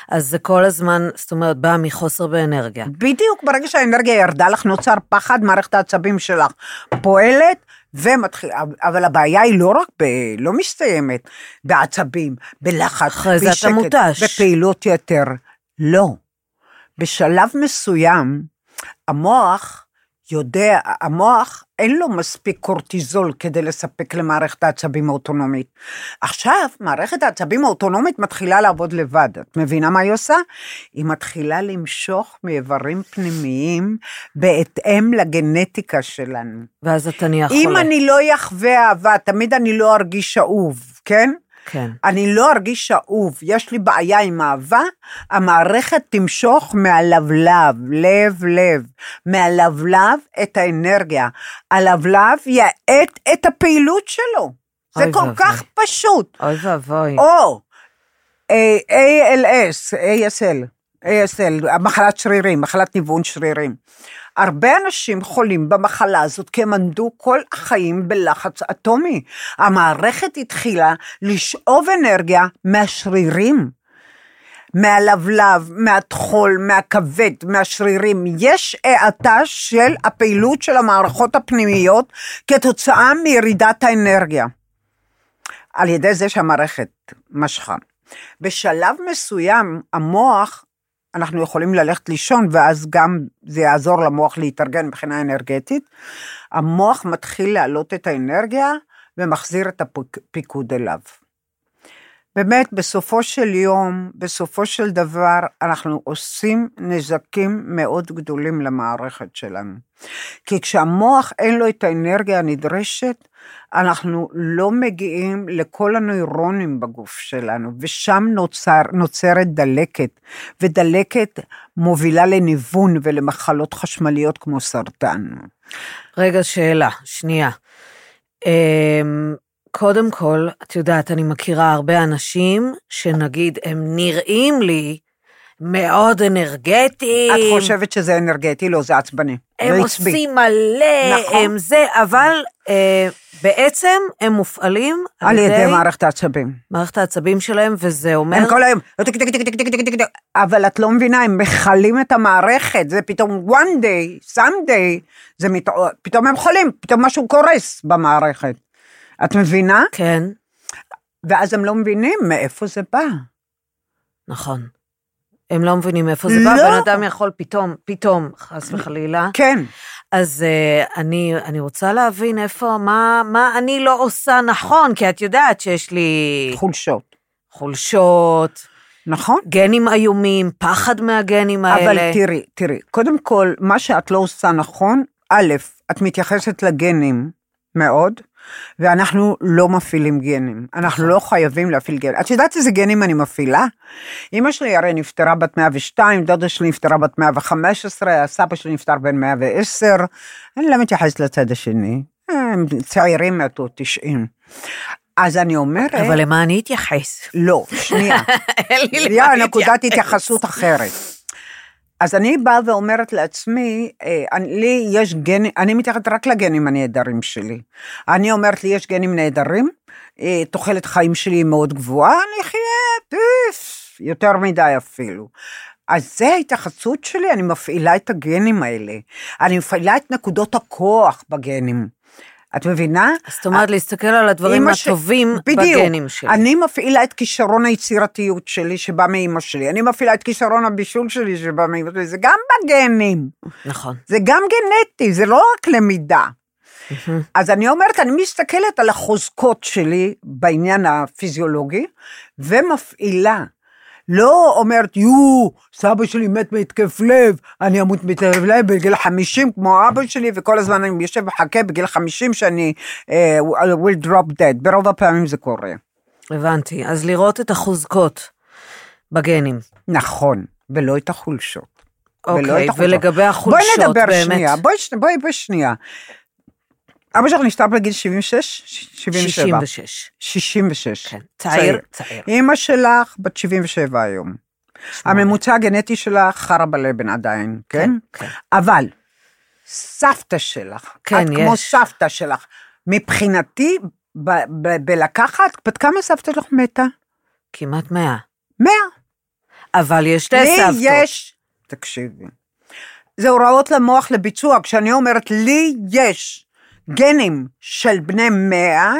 אז זה כל הזמן, זאת אומרת, בא מחוסר באנרגיה. בדיוק, ברגע שהאנרגיה ירדה לך, נוצר פחד, מערכת העצבים שלך פועלת ומתחילה, אבל הבעיה היא לא רק, ב, לא מסתיימת בעצבים, בלחץ, אחרי זה אתה מותש. בפעילות יתר. לא. בשלב מסוים, המוח יודע, המוח אין לו מספיק קורטיזול כדי לספק למערכת העצבים האוטונומית. עכשיו, מערכת העצבים האוטונומית מתחילה לעבוד לבד. את מבינה מה היא עושה? היא מתחילה למשוך מאיברים פנימיים בהתאם לגנטיקה שלנו. ואז אתה נהיה אם חולה. אני לא אחווה אהבה, תמיד אני לא ארגיש אהוב, כן? כן. אני לא ארגיש אהוב, יש לי בעיה עם אהבה, המערכת תמשוך מהלבלב, לב-לב, מהלבלב את האנרגיה. הלבלב יאט את הפעילות שלו. זה כל ואבוי. כך פשוט. אוי ואבוי. או אה, ALS, ASL, ASL, מחלת שרירים, מחלת ניוון שרירים. הרבה אנשים חולים במחלה הזאת כי הם עמדו כל החיים בלחץ אטומי. המערכת התחילה לשאוב אנרגיה מהשרירים. מהלבלב, מהטחול, מהכבד, מהשרירים. יש האטה של הפעילות של המערכות הפנימיות כתוצאה מירידת האנרגיה. על ידי זה שהמערכת משכה. בשלב מסוים, המוח, אנחנו יכולים ללכת לישון, ואז גם זה יעזור למוח להתארגן מבחינה אנרגטית. המוח מתחיל להעלות את האנרגיה ומחזיר את הפיקוד אליו. באמת, בסופו של יום, בסופו של דבר, אנחנו עושים נזקים מאוד גדולים למערכת שלנו. כי כשהמוח אין לו את האנרגיה הנדרשת, אנחנו לא מגיעים לכל הנוירונים בגוף שלנו, ושם נוצר, נוצרת דלקת, ודלקת מובילה לניוון ולמחלות חשמליות כמו סרטן. רגע, שאלה, שנייה. קודם כל, את יודעת, אני מכירה הרבה אנשים שנגיד הם נראים לי מאוד אנרגטיים. את חושבת שזה אנרגטי? לא, זה עצבני. הם לא עושים מלא, נכון. הם זה, אבל אה, בעצם הם מופעלים על ידי מערכת העצבים. מערכת העצבים שלהם, וזה אומר... הם כל היום, אבל את לא מבינה, הם מכלים את המערכת, זה פתאום one day, someday, זה מת... פתאום הם חולים, פתאום משהו קורס במערכת. את מבינה? כן, ואז הם לא מבינים מאיפה זה בא. נכון. הם לא מבינים מאיפה זה בא, לא. בן אדם יכול פתאום, פתאום, חס וחלילה. כן, אז uh, אני, אני רוצה להבין איפה, מה, מה אני לא עושה נכון, כי את יודעת שיש לי חולשות. חולשות, נכון? גנים איומים, פחד מהגנים האלה. אבל תראי, תראי, קודם כל, מה שאת לא עושה נכון, א', את מתייחסת לגנים מאוד, ואנחנו לא מפעילים גנים. אנחנו לא חייבים להפעיל גנים. את יודעת איזה גנים אני מפעילה? אמא שלי הרי נפטרה בת 102, דודה שלי נפטרה בת 115, הסבא שלי נפטר בן 110. אני לא מתייחסת לצד השני. הם צעירים מתו 90. אז אני אומרת... אבל למה אני אתייחס? לא, שנייה. (laughs) אין לי למה נקודת להתייחס. התייחסות אחרת. אז אני באה ואומרת לעצמי, אה, אני- לי יש גנים, אני מתייחסת רק לגנים הנהדרים שלי. אני אומרת לי, יש גנים נהדרים, אה, תוחלת חיים שלי היא מאוד גבוהה, אני אחיה פיף, יותר מדי אפילו. אז זה ההתייחסות שלי, אני מפעילה את הגנים האלה. אני מפעילה את נקודות הכוח בגנים. את מבינה? זאת אומרת, להסתכל על הדברים ש- הטובים בדיוק. בגנים שלי. אני מפעילה את כישרון היצירתיות שלי שבא מאימא שלי, אני מפעילה את כישרון הבישול שלי שבא מאימא שלי, זה גם בגנים, נכון. זה גם גנטי, זה לא רק למידה. אז אני אומרת, אני מסתכלת על החוזקות שלי בעניין הפיזיולוגי, ומפעילה. לא אומרת, יו, סבא שלי מת מהתקף לב, אני אמות מהתקף לב בגיל 50 כמו אבא שלי, וכל הזמן אני יושב ומחכה בגיל 50 שאני uh, will drop dead. ברוב הפעמים זה קורה. הבנתי. אז לראות את החוזקות בגנים. נכון, ולא את החולשות. ולא אוקיי, את החולשות. ולגבי החולשות, בואי נדבר באמת. שנייה, בואי, בואי, בואי שנייה. אבא שלך נפטר בגיל 76? 77. 66. 66. כן, צעיר, צעיר. אימא שלך בת 77 היום. שמונה. הממוצע הגנטי שלך חרא בלבן עדיין, כן? כן. אבל סבתא שלך, כן, את כמו. סבתא שלך, מבחינתי, ב- ב- בלקחת, בת כמה סבתא שלך מתה? כמעט 100. מאה. אבל יש שתי לי סבתות. יש, תקשיבי, זה הוראות למוח לביצוע, כשאני אומרת לי יש גנים של בני מאה,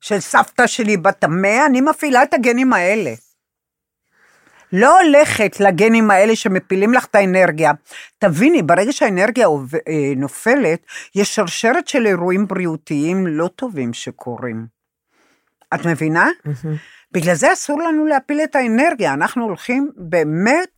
של סבתא שלי בת המאה, אני מפעילה את הגנים האלה. לא הולכת לגנים האלה שמפילים לך את האנרגיה. תביני, ברגע שהאנרגיה אה, נופלת, יש שרשרת של אירועים בריאותיים לא טובים שקורים. את מבינה? מהמם. בגלל זה אסור לנו להפיל את האנרגיה, אנחנו הולכים באמת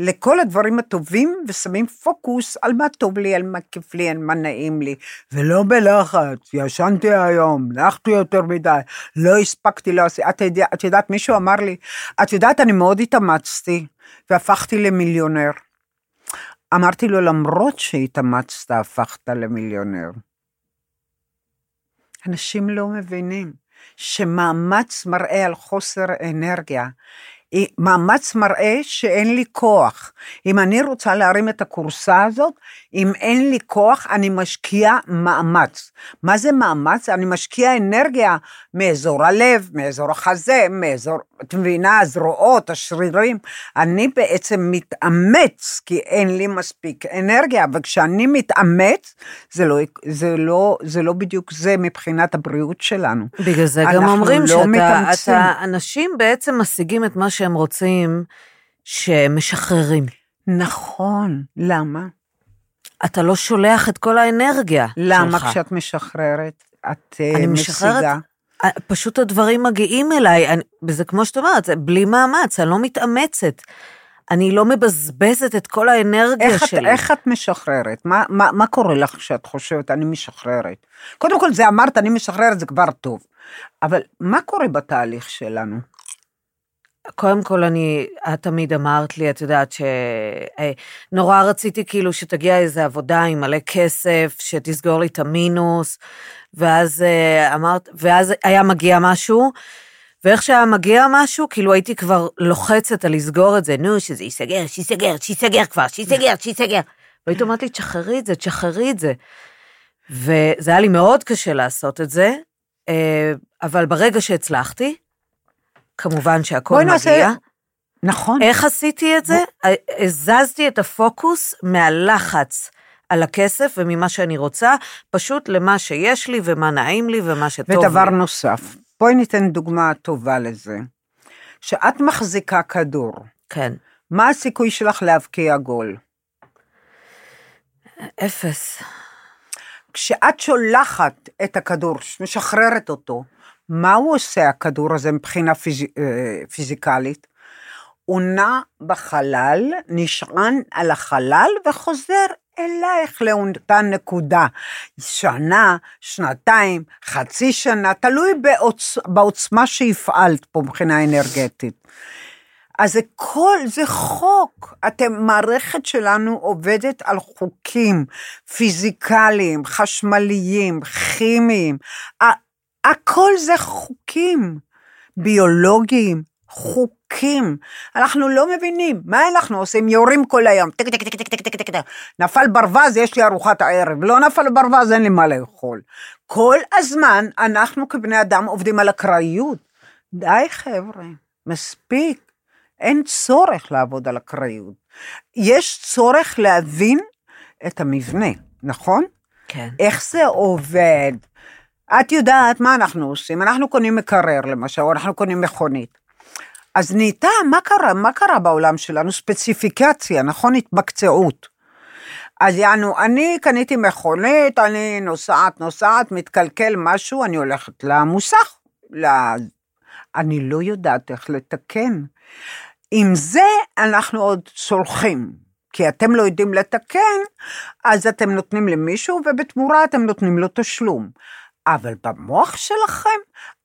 לכל הדברים הטובים ושמים פוקוס על מה טוב לי, על מה כיף לי, על מה נעים לי, ולא בלחץ, ישנתי היום, נחתי יותר מדי, לא הספקתי לעשות, את, יודע, את יודעת, מישהו אמר לי, את יודעת, אני מאוד התאמצתי והפכתי למיליונר. אמרתי לו, למרות שהתאמצת, הפכת למיליונר. אנשים לא מבינים שמאמץ מראה על חוסר אנרגיה. מאמץ מראה שאין לי כוח. אם אני רוצה להרים את הכורסה הזאת, אם אין לי כוח, אני משקיעה מאמץ. מה זה מאמץ? אני משקיעה אנרגיה מאזור הלב, מאזור החזה, מאזור, את מבינה, הזרועות, השרירים. אני בעצם מתאמץ, כי אין לי מספיק אנרגיה, אבל כשאני מתאמץ, זה לא, זה לא, זה לא בדיוק זה מבחינת הבריאות שלנו. בגלל זה גם אומרים לא שאתה. אתה, אנשים בעצם משיגים את מה שהם רוצים, שמשחררים. נכון, למה? אתה לא שולח את כל האנרגיה למה שלך. כשאת משחררת, את אה, אני משחררת, משיגה? אה, פשוט הדברים מגיעים אליי, אני, וזה כמו שאת אומרת, זה בלי מאמץ, אני לא מתאמצת. אני לא מבזבזת את כל האנרגיה איך את, שלי. איך את משחררת? מה, מה, מה קורה לך כשאת חושבת, אני משחררת? קודם כל, זה אמרת, אני משחררת, זה כבר טוב. אבל מה קורה בתהליך שלנו? קודם כל, אני, את תמיד אמרת לי, את יודעת, שנורא רציתי כאילו שתגיע איזו עבודה עם מלא כסף, שתסגור לי את המינוס, ואז אה, אמרת, ואז היה מגיע משהו, ואיך שהיה מגיע משהו, כאילו הייתי כבר לוחצת על לסגור את זה, נו, שזה ייסגר, שייסגר, שייסגר כבר, שייסגר, שייסגר. והיית אומרת לי, תשחררי את זה, תשחררי את זה. וזה היה לי מאוד קשה לעשות את זה, אה, אבל ברגע שהצלחתי, כמובן שהכל מגיע. נעשה- נכון. איך עשיתי את זה? הזזתי את הפוקוס מהלחץ על הכסף וממה שאני רוצה, פשוט למה שיש לי ומה נעים לי ומה שטוב ודבר לי. נוסף, בואי ניתן דוגמה טובה לזה. שאת מחזיקה כדור, כן, מה הסיכוי שלך להבקיע גול? אפס. כשאת שולחת את הכדור, משחררת אותו, מה הוא עושה הכדור הזה מבחינה פיז... אה, פיזיקלית? הוא נע בחלל, נשען על החלל וחוזר אלייך לאותה נקודה. שנה, שנתיים, חצי שנה, תלוי בעוצ... בעוצמה שהפעלת פה מבחינה אנרגטית. אז זה כל, זה חוק. אתם, מערכת שלנו עובדת על חוקים פיזיקליים, חשמליים, כימיים. הכל זה חוקים ביולוגיים, חוקים. אנחנו לא מבינים, מה אנחנו עושים? יורים כל היום, טק טק טק טק טק טק טק, טק. נפל ברווז, יש לי ארוחת הערב, לא נפל ברווז, אין לי מה לאכול. כל הזמן אנחנו כבני אדם עובדים על אקראיות. די חבר'ה, מספיק. אין צורך לעבוד על אקראיות. יש צורך להבין את המבנה, נכון? כן. איך זה עובד? את יודעת מה אנחנו עושים? אנחנו קונים מקרר למשל, או אנחנו קונים מכונית. אז נהייתה, מה קרה? מה קרה בעולם שלנו? ספציפיקציה, נכון? התמקצעות. אז יענו, אני קניתי מכונית, אני נוסעת, נוסעת, מתקלקל משהו, אני הולכת למוסך. ל... אני לא יודעת איך לתקן. עם זה אנחנו עוד סולחים, כי אתם לא יודעים לתקן, אז אתם נותנים למישהו, ובתמורה אתם נותנים לו תשלום. אבל במוח שלכם,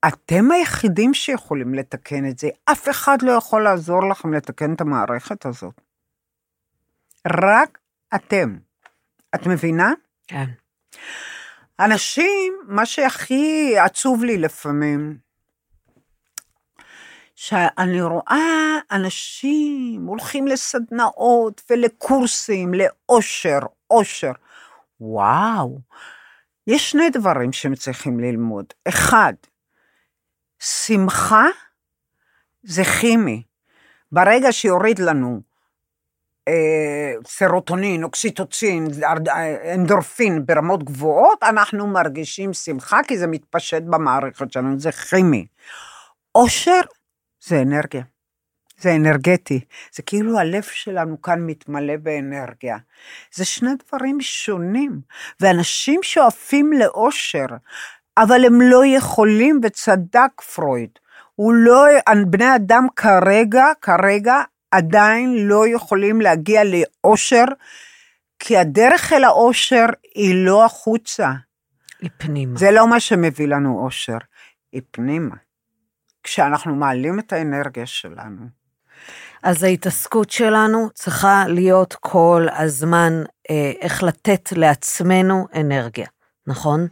אתם היחידים שיכולים לתקן את זה. אף אחד לא יכול לעזור לכם לתקן את המערכת הזאת. רק אתם. את מבינה? כן. אנשים, מה שהכי עצוב לי לפעמים, שאני רואה אנשים הולכים לסדנאות ולקורסים, לאושר, אושר. וואו, יש שני דברים שהם צריכים ללמוד. אחד, שמחה זה כימי. ברגע שיוריד לנו אה, סרוטונין, אוקסיטוצין, אה, אנדורפין ברמות גבוהות, אנחנו מרגישים שמחה כי זה מתפשט במערכת שלנו, זה כימי. אושר זה אנרגיה, זה אנרגטי, זה כאילו הלב שלנו כאן מתמלא באנרגיה. זה שני דברים שונים, ואנשים שואפים לאושר, אבל הם לא יכולים, וצדק פרויד. הוא לא, בני אדם כרגע, כרגע, עדיין לא יכולים להגיע לאושר, כי הדרך אל האושר היא לא החוצה. היא פנימה. זה לא מה שמביא לנו אושר, היא פנימה. כשאנחנו מעלים את האנרגיה שלנו. אז ההתעסקות שלנו צריכה להיות כל הזמן אה, איך לתת לעצמנו אנרגיה, נכון?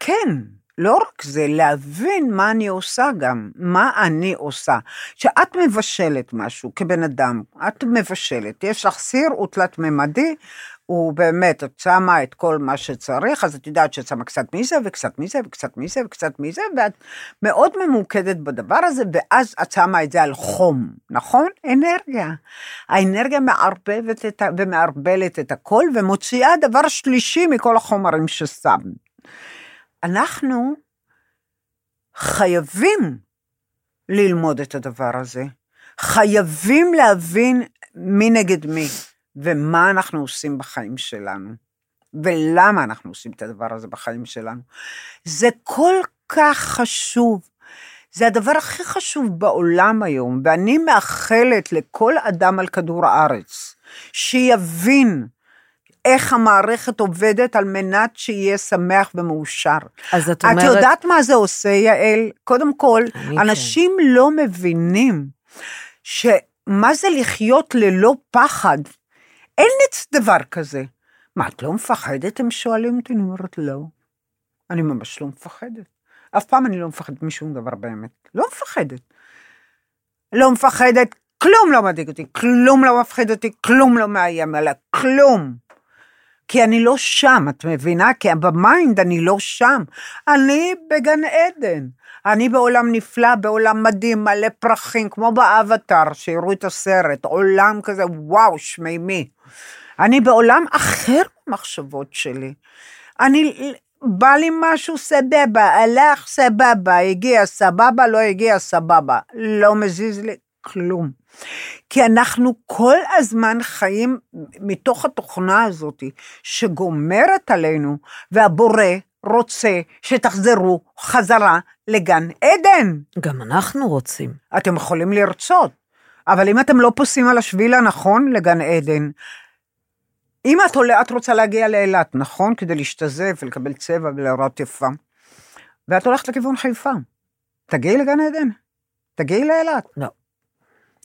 כן, לא רק זה, להבין מה אני עושה גם, מה אני עושה. כשאת מבשלת משהו כבן אדם, את מבשלת, יש לך סיר, הוא תלת-ממדי, הוא באמת, את שמה את כל מה שצריך, אז את יודעת שאת שמה קצת מזה וקצת מזה וקצת מזה וקצת מזה, ואת מאוד ממוקדת בדבר הזה, ואז את שמה את זה על חום, נכון? אנרגיה. האנרגיה מערבבת את, ה- ומערבלת את הכל, ומוציאה דבר שלישי מכל החומרים ששם. אנחנו חייבים ללמוד את הדבר הזה. חייבים להבין מי נגד מי, ומה אנחנו עושים בחיים שלנו, ולמה אנחנו עושים את הדבר הזה בחיים שלנו. זה כל כך חשוב. זה הדבר הכי חשוב בעולם היום, ואני מאחלת לכל אדם על כדור הארץ שיבין איך המערכת עובדת על מנת שיהיה שמח ומאושר. אז את את אומרת... יודעת מה זה עושה, יעל? קודם כל, כן. אנשים לא מבינים שמה זה לחיות ללא פחד. אין אצ דבר כזה. מה, את לא מפחדת? הם שואלים אותי, אני אומרת, לא. אני ממש לא מפחדת. אף פעם אני לא מפחדת משום דבר באמת. לא מפחדת. לא מפחדת, כלום לא מדאיג אותי, כלום לא מפחיד אותי, כלום לא מאיים עליי, כלום. כי אני לא שם, את מבינה? כי ב mind אני לא שם. אני בגן עדן. אני בעולם נפלא, בעולם מדהים, מלא פרחים, כמו באבטאר, שהראו את הסרט, עולם כזה, וואו, שמימי. אני בעולם אחר במחשבות שלי. אני, בא לי משהו סבבה, הלך סבבה, הגיע סבבה, לא הגיע סבבה. לא מזיז לי כלום. כי אנחנו כל הזמן חיים מתוך התוכנה הזאת שגומרת עלינו, והבורא רוצה שתחזרו חזרה לגן עדן. גם אנחנו רוצים. אתם יכולים לרצות, אבל אם אתם לא פוסעים על השביל הנכון לגן עדן, אם את, עולה, את רוצה להגיע לאילת, נכון? כדי להשתזף ולקבל צבע ולהראות יפה, ואת הולכת לכיוון חיפה, תגיעי לגן עדן, תגיעי לאילת. לא.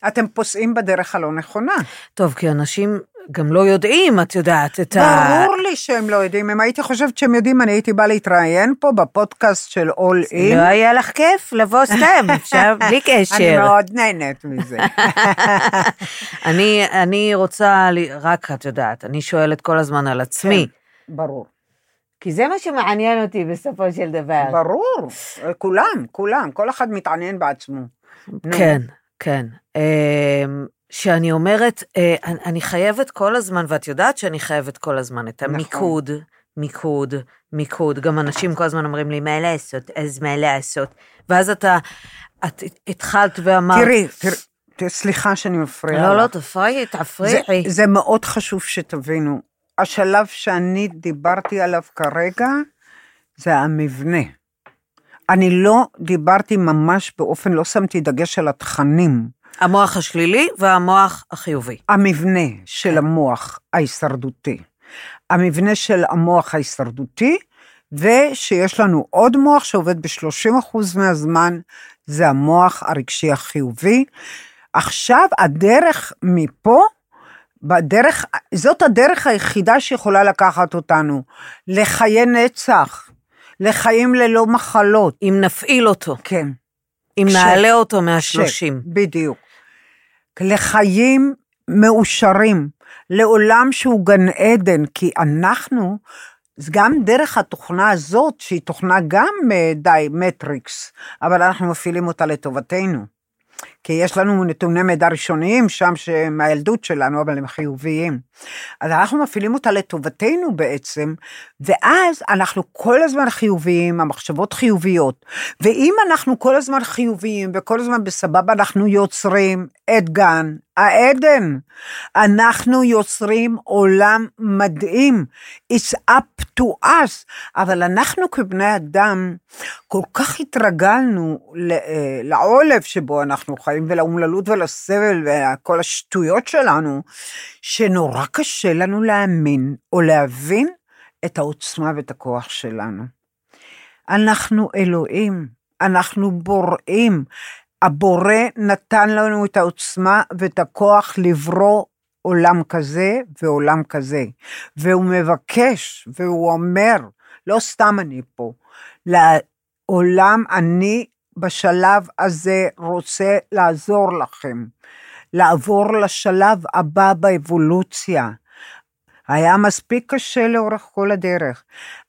אתם פוסעים בדרך הלא נכונה. טוב, כי אנשים גם לא יודעים, את יודעת, את ה... ברור לי שהם לא יודעים, אם הייתי חושבת שהם יודעים, אני הייתי באה להתראיין פה בפודקאסט של All In. לא היה לך כיף לבוא סתם, אפשר בלי (laughs) אני קשר. מאוד נהנית מזה. (laughs) אני, אני רוצה, ל- רק את יודעת, אני שואלת כל הזמן על עצמי. ברור. כי זה מה שמעניין אותי בסופו של דבר. ברור, כולם, כולם, כל אחד מתעניין בעצמו. כן, כן. שאני אומרת, אה, אני- חייבת כל הזמן, ואת יודעת שאני חייבת כל הזמן את נכון. המיקוד, מיקוד, מיקוד. גם אנשים כל הזמן אומרים לי, מה לעשות, אז מה לעשות. ואז אתה, את התחלת ואמרת, תראי, תראי, סליחה שאני מפריעה לא, לא, לך. תפריעי, זה, תפריעי. זה מאוד חשוב שתבינו. השלב שאני דיברתי עליו כרגע, זה המבנה. אני לא דיברתי ממש באופן, לא שמתי דגש על התכנים. המוח השלילי והמוח החיובי. המבנה של המוח ההישרדותי. המבנה של המוח ההישרדותי, ושיש לנו עוד מוח שעובד ב-30% מהזמן, זה המוח הרגשי החיובי. עכשיו הדרך מפה, בדרך, זאת הדרך היחידה שיכולה לקחת אותנו לחיי נצח, לחיים ללא מחלות. אם נפעיל אותו, כן. אם כש- נעלה אותו ש- מהשלושים. בדיוק. לחיים מאושרים, לעולם שהוא גן עדן, כי אנחנו, גם דרך התוכנה הזאת, שהיא תוכנה גם אה, די מטריקס, אבל אנחנו מפעילים אותה לטובתנו. כי יש לנו נתוני מידע ראשוניים שם שהם מהילדות שלנו, אבל הם חיוביים. אז אנחנו מפעילים אותה לטובתנו בעצם, ואז אנחנו כל הזמן חיוביים, המחשבות חיוביות. ואם אנחנו כל הזמן חיוביים וכל הזמן בסבבה, אנחנו יוצרים את גן העדן. אנחנו יוצרים עולם מדהים. It's up to us. אבל אנחנו כבני אדם, כל כך התרגלנו אה, לעולב שבו אנחנו חיים, ולאומללות ולסבל וכל השטויות שלנו, שנורא קשה לנו להאמין או להבין את העוצמה ואת הכוח שלנו. אנחנו אלוהים, אנחנו בוראים. הבורא נתן לנו את העוצמה ואת הכוח לברוא עולם כזה ועולם כזה. והוא מבקש, והוא אומר, לא סתם אני פה, לה, עולם, אני בשלב הזה רוצה לעזור לכם, לעבור לשלב הבא באבולוציה. היה מספיק קשה לאורך כל הדרך.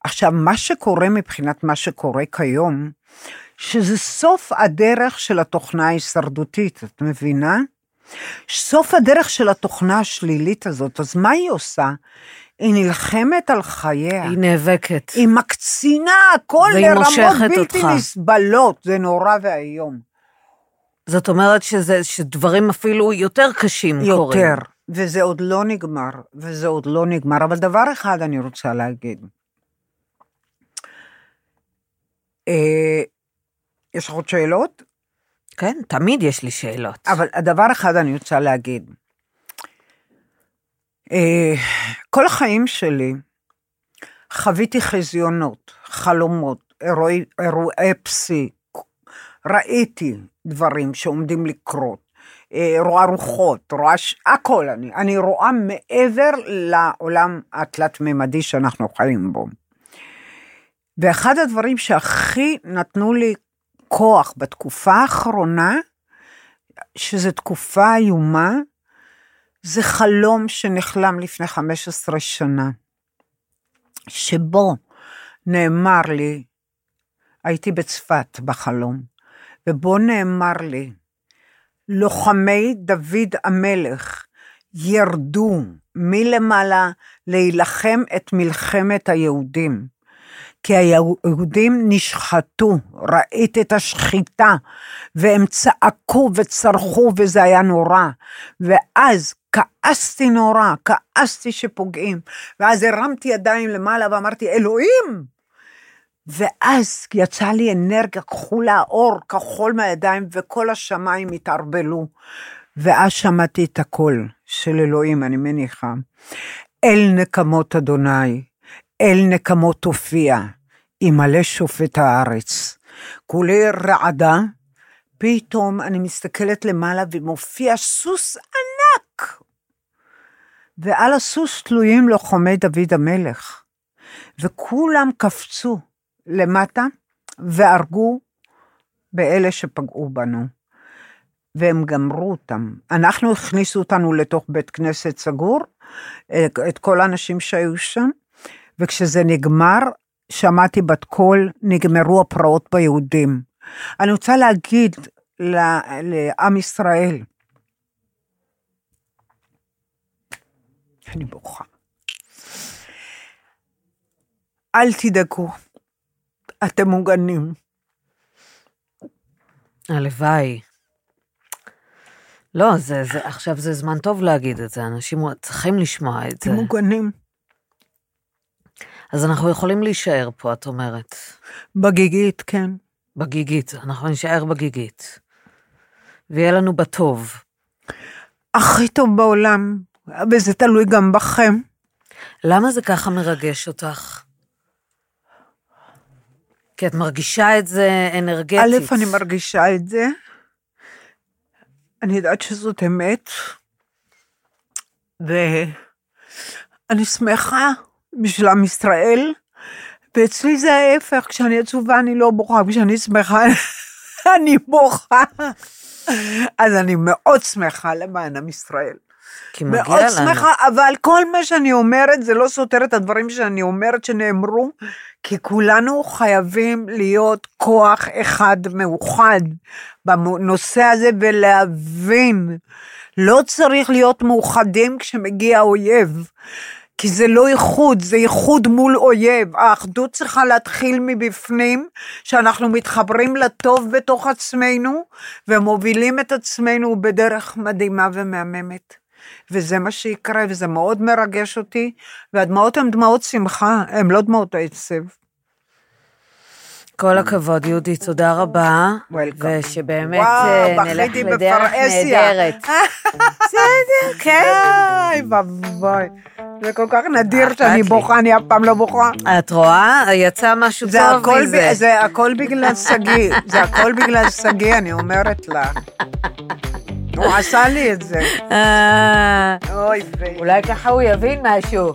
עכשיו, מה שקורה מבחינת מה שקורה כיום, שזה סוף הדרך של התוכנה ההישרדותית, את מבינה? סוף הדרך של התוכנה השלילית הזאת, אז מה היא עושה? היא נלחמת על חייה. היא נאבקת. היא מקצינה הכל לרמות בלתי אותך. נסבלות, זה נורא ואיום. זאת אומרת שזה, שדברים אפילו יותר קשים קורים. יותר, וזה עוד לא נגמר, וזה עוד לא נגמר, אבל דבר אחד אני רוצה להגיד. יש לך עוד שאלות? כן, תמיד יש לי שאלות. אבל הדבר אחד אני רוצה להגיד. אה, כל החיים שלי חוויתי חזיונות, חלומות, אירועי, אירועי פסיק, ראיתי דברים שעומדים לקרות, אה, רואה רוחות, רואה ש... הכל, אני, אני רואה מעבר לעולם התלת-ממדי שאנחנו חיים בו. ואחד הדברים שהכי נתנו לי כוח בתקופה האחרונה, שזו תקופה איומה, זה חלום שנחלם לפני 15 שנה, שבו נאמר לי, הייתי בצפת בחלום, ובו נאמר לי, לוחמי דוד המלך ירדו מלמעלה להילחם את מלחמת היהודים. כי היהודים נשחטו, ראית את השחיטה, והם צעקו וצרחו וזה היה נורא. ואז כעסתי נורא, כעסתי שפוגעים, ואז הרמתי ידיים למעלה ואמרתי, אלוהים! ואז יצא לי אנרגיה כחולה, אור כחול מהידיים, וכל השמיים התערבלו. ואז שמעתי את הקול של אלוהים, אני מניחה. אל נקמות אדוני, אל נקמות תופיע, ימלא שופט הארץ. כולי רעדה, פתאום אני מסתכלת למעלה ומופיע סוס ענק. ועל הסוס תלויים לוחמי דוד המלך. וכולם קפצו למטה והרגו באלה שפגעו בנו. והם גמרו אותם. אנחנו הכניסו אותנו לתוך בית כנסת סגור, את כל האנשים שהיו שם, וכשזה נגמר, שמעתי בת קול, נגמרו הפרעות ביהודים. אני רוצה להגיד לעם ישראל, אני בוכה. אל תדאגו, אתם מוגנים. הלוואי. לא, זה, זה, עכשיו זה זמן טוב להגיד את זה, אנשים צריכים לשמוע את זה. אתם מוגנים. אז אנחנו יכולים להישאר פה, את אומרת. בגיגית, כן. בגיגית, אנחנו נישאר בגיגית. ויהיה לנו בטוב. הכי טוב בעולם, וזה תלוי גם בכם. למה זה ככה מרגש אותך? כי את מרגישה את זה אנרגטית. א', אני מרגישה את זה. אני יודעת שזאת אמת. ואני שמחה בשביל עם ישראל, ואצלי זה ההפך, כשאני עצובה אני לא בוכה, כשאני שמחה (laughs) אני בוכה. אז אני מאוד שמחה למען עם ישראל. כי מגיע מאוד לנו. שמחה, אבל כל מה שאני אומרת זה לא סותר את הדברים שאני אומרת שנאמרו, כי כולנו חייבים להיות כוח אחד מאוחד בנושא הזה ולהבין, לא צריך להיות מאוחדים כשמגיע האויב. כי זה לא איחוד, זה איחוד מול אויב. האחדות צריכה להתחיל מבפנים, שאנחנו מתחברים לטוב בתוך עצמנו, ומובילים את עצמנו בדרך מדהימה ומהממת. וזה מה שיקרה, וזה מאוד מרגש אותי, והדמעות הן דמעות שמחה, הן לא דמעות העצב. כל הכבוד, יהודית, תודה רבה. Welcome. ושבאמת וואו, אה, נלך לדרך. נהדרת. (laughs) בסדר, כן. איי, ואבוי. זה כל כך נדיר שאני. בוכה, אני אף פעם לא בוכה. את רואה? יצא משהו זה טוב מזה. זה הכל בגלל שגיא, זה הכל בגלל שגיא, אני אומרת לך. הוא עשה לי את זה. אה, אוי. אולי ככה הוא יבין משהו.